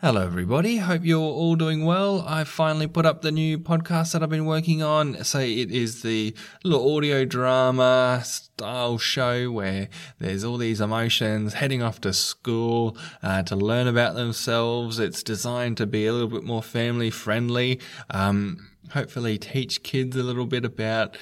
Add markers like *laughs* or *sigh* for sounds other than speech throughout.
Hello, everybody. Hope you're all doing well. I finally put up the new podcast that I've been working on. So it is the little audio drama style show where there's all these emotions heading off to school uh, to learn about themselves. It's designed to be a little bit more family friendly. Um, hopefully teach kids a little bit about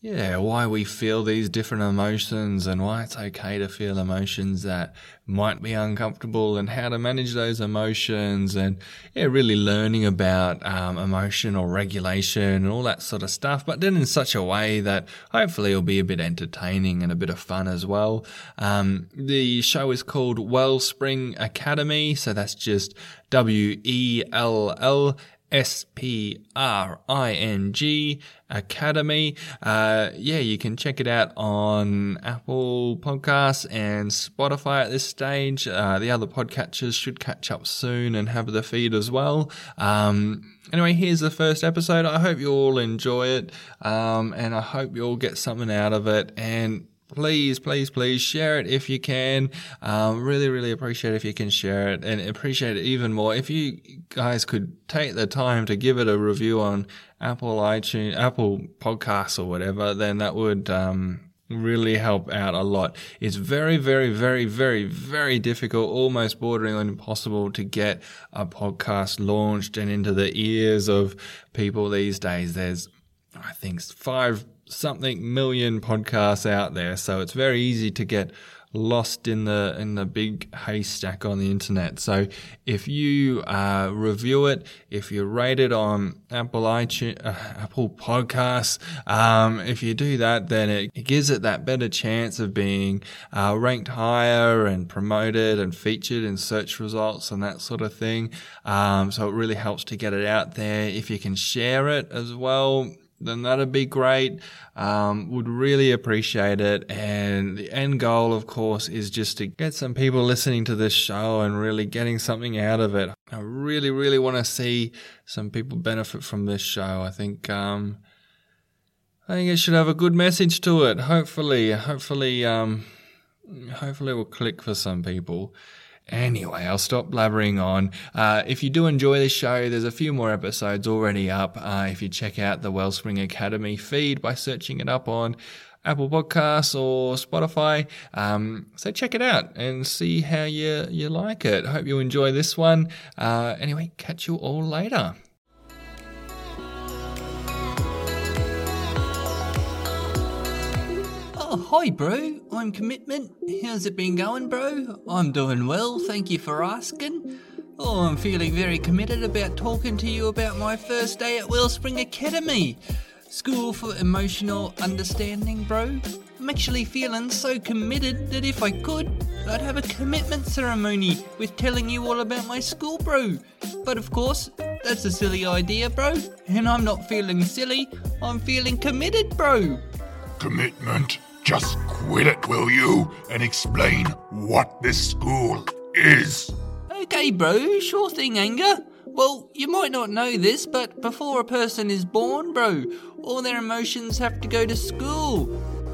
yeah, why we feel these different emotions and why it's okay to feel emotions that might be uncomfortable and how to manage those emotions and yeah, really learning about um, emotional regulation and all that sort of stuff, but then in such a way that hopefully it'll be a bit entertaining and a bit of fun as well. Um, the show is called Wellspring Academy, so that's just W E L L S P R I N G Academy. Uh, yeah, you can check it out on Apple Podcasts and Spotify at this stage. Uh, the other podcatchers should catch up soon and have the feed as well. Um, anyway, here's the first episode. I hope you all enjoy it, um, and I hope you all get something out of it. And please, please, please share it if you can. Um, really, really appreciate if you can share it and appreciate it even more if you guys could take the time to give it a review on Apple iTunes, Apple Podcasts or whatever, then that would, um, really help out a lot. It's very, very, very, very, very difficult, almost bordering on impossible to get a podcast launched and into the ears of people these days. There's, I think, five something million podcasts out there, so it's very easy to get lost in the in the big haystack on the internet. So if you uh, review it, if you rate it on Apple iTunes, uh, Apple Podcasts, um, if you do that, then it, it, gives it that better chance of being uh, ranked higher and promoted and featured in search results and that sort of thing. Um, so it really helps to get it out there. If you can share it as well then that'd be great. Um, would really appreciate it. And the end goal, of course, is just to get some people listening to this show and really getting something out of it. I really, really want to see some people benefit from this show. I think, um, I think it should have a good message to it. Hopefully, hopefully, um, hopefully it will click for some people. Anyway, I'll stop blabbering on. Uh, if you do enjoy this show, there's a few more episodes already up. Uh, if you check out the Wellspring Academy feed by searching it up on Apple Podcasts or Spotify. Um, so check it out and see how you, you like it. Hope you enjoy this one. Uh, anyway, catch you all later. Oh, hi, bro. I'm Commitment. How's it been going, bro? I'm doing well, thank you for asking. Oh, I'm feeling very committed about talking to you about my first day at Wellspring Academy. School for Emotional Understanding, bro. I'm actually feeling so committed that if I could, I'd have a commitment ceremony with telling you all about my school, bro. But of course, that's a silly idea, bro. And I'm not feeling silly, I'm feeling committed, bro. Commitment? Just quit it, will you, and explain what this school is. Okay, bro, sure thing, Anger. Well, you might not know this, but before a person is born, bro, all their emotions have to go to school.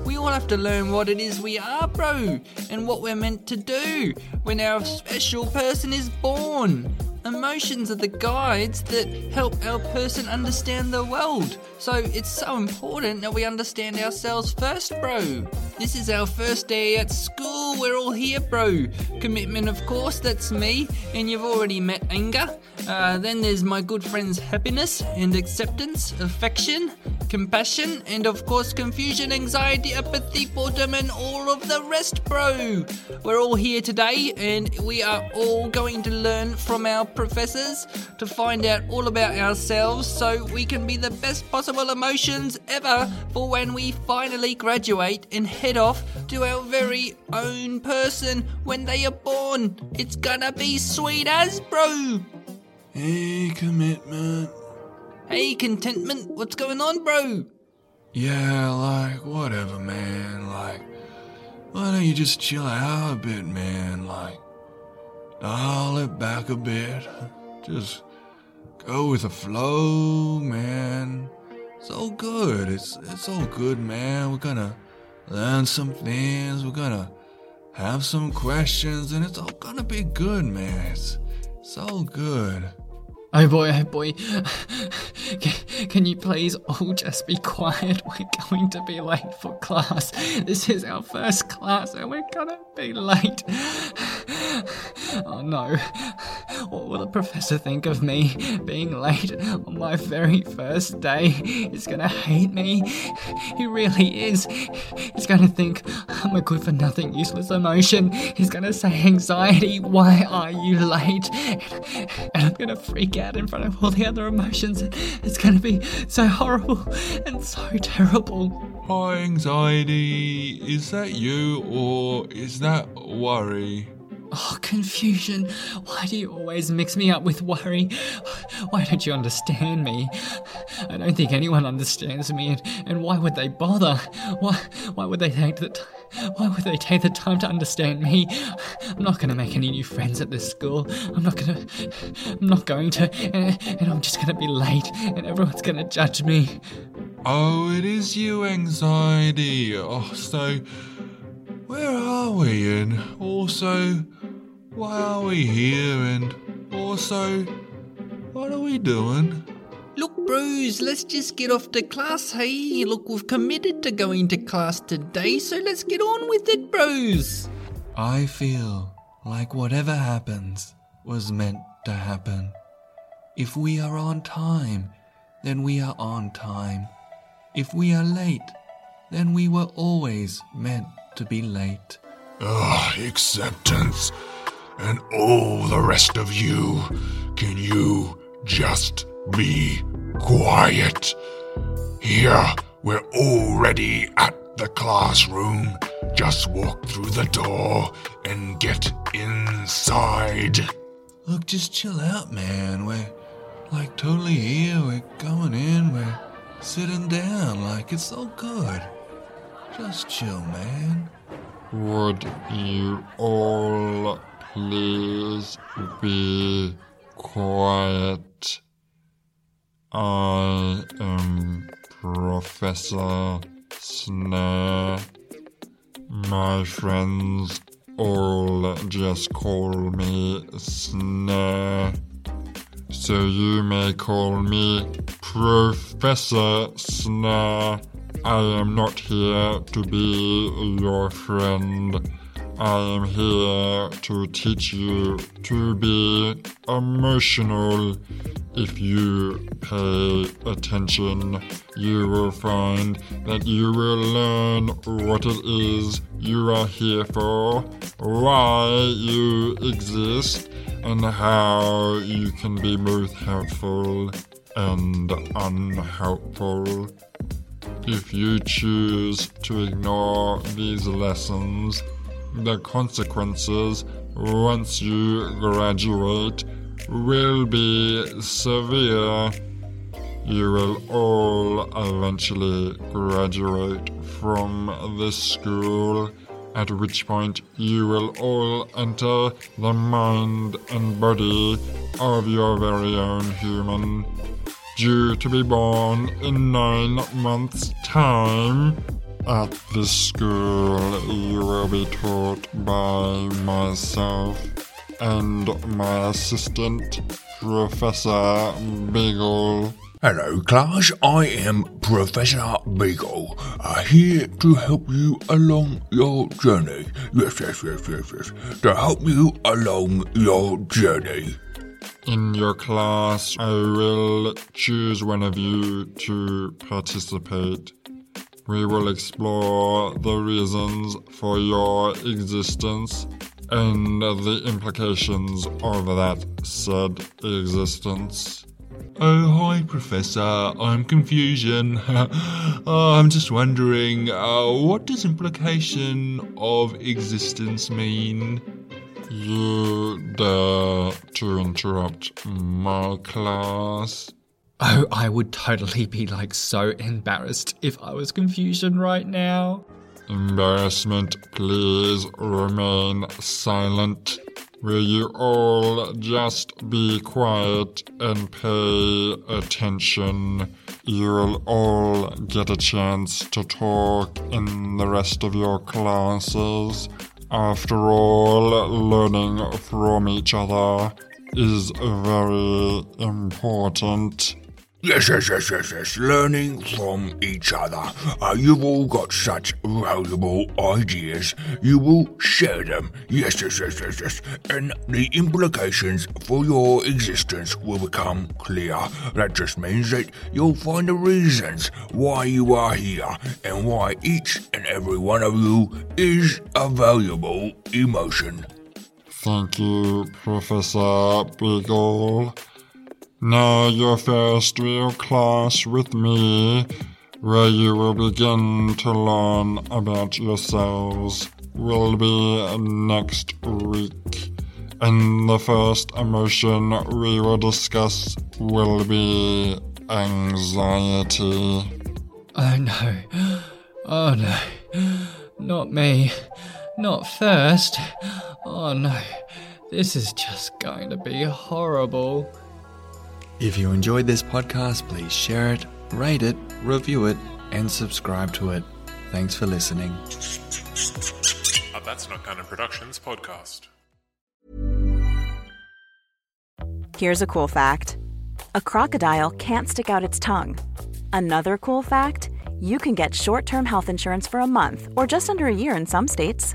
We all have to learn what it is we are, bro, and what we're meant to do when our special person is born. Emotions are the guides that help our person understand the world. So it's so important that we understand ourselves first, bro. This is our first day at school. We're all here, bro. Commitment, of course, that's me. And you've already met anger. Uh, then there's my good friends happiness and acceptance, affection, compassion, and of course confusion, anxiety, apathy, boredom, and all of the rest, bro. We're all here today and we are all going to learn from our professors to find out all about ourselves so we can be the best possible emotions ever for when we finally graduate and head off to our very own person when they are born. It's gonna be sweet as, bro. Hey, commitment. Hey, contentment, what's going on, bro? Yeah, like, whatever, man. Like, why don't you just chill out a bit, man? Like, dial it back a bit. Just go with the flow, man. It's all good. It's it's all good, man. We're gonna learn some things. We're gonna have some questions, and it's all gonna be good, man. It's, it's all good. Oh boy, oh boy. *laughs* Can, can you please all just be quiet? *laughs* We're going to be late for class. This is our first class and we're gonna be late. *laughs* Oh no. What will the professor think of me being late on my very first day? He's gonna hate me. He really is. He's gonna think I'm a good for nothing, useless emotion. He's gonna say anxiety. Why are you late? And I'm gonna freak out in front of all the other emotions. It's gonna be so horrible and so terrible. Hi, anxiety. Is that you or is that worry? Oh, confusion. Why do you always mix me up with worry? Why don't you understand me? I don't think anyone understands me, and, and why would they bother? Why, why would they take the t- why would they take the time to understand me? I'm not going to make any new friends at this school. I'm not going to. I'm not going to, and, and I'm just going to be late, and everyone's going to judge me. Oh, it is you, anxiety. Oh, so where are we? And also, why are we here? And also, what are we doing? Look, bros, let's just get off to class, hey? Look, we've committed to going to class today, so let's get on with it, bros. I feel like whatever happens was meant to happen. If we are on time, then we are on time. If we are late, then we were always meant to be late. Ugh, acceptance. And all the rest of you, can you just be quiet? Here, we're already at the classroom. Just walk through the door and get inside. Look, just chill out, man. We're like totally here. We're going in. We're sitting down. Like it's all good. Just chill, man. Would you all please be quiet? I am Professor Snare. My friends all just call me Snare. So you may call me Professor Snare. I am not here to be your friend. I am here to teach you to be emotional. If you pay attention, you will find that you will learn what it is you are here for, why you exist, and how you can be both helpful and unhelpful. If you choose to ignore these lessons, the consequences once you graduate will be severe. You will all eventually graduate from this school, at which point you will all enter the mind and body of your very own human due to be born in nine months' time. At this school, you will be taught by myself and my assistant, Professor Beagle. Hello, class. I am Professor Beagle, uh, here to help you along your journey. Yes, yes, yes, yes, yes. To help you along your journey. In your class, I will choose one of you to participate. We will explore the reasons for your existence and the implications of that said existence. Oh, hi, Professor. I'm Confusion. oh, *laughs* I'm just wondering, uh, what does implication of existence mean? You dare to interrupt my class? Oh, I would totally be like so embarrassed if I was confusion right now. Embarrassment, please remain silent. Will you all just be quiet and pay attention? You'll all get a chance to talk in the rest of your classes. After all, learning from each other is very important. Yes, yes, yes, yes, yes. Learning from each other. Uh, you've all got such valuable ideas. You will share them. Yes, yes, yes, yes, yes. And the implications for your existence will become clear. That just means that you'll find the reasons why you are here and why each and every one of you is a valuable emotion. Thank you, Professor Beagle. Now your first real class with me, where you will begin to learn about yourselves, will be next week. And the first emotion we will discuss will be anxiety. Oh no. Oh no. Not me. Not first. Oh no. This is just going to be horrible. If you enjoyed this podcast, please share it, rate it, review it, and subscribe to it. Thanks for listening. A That's Not Canon Productions podcast. Here's a cool fact a crocodile can't stick out its tongue. Another cool fact you can get short term health insurance for a month or just under a year in some states.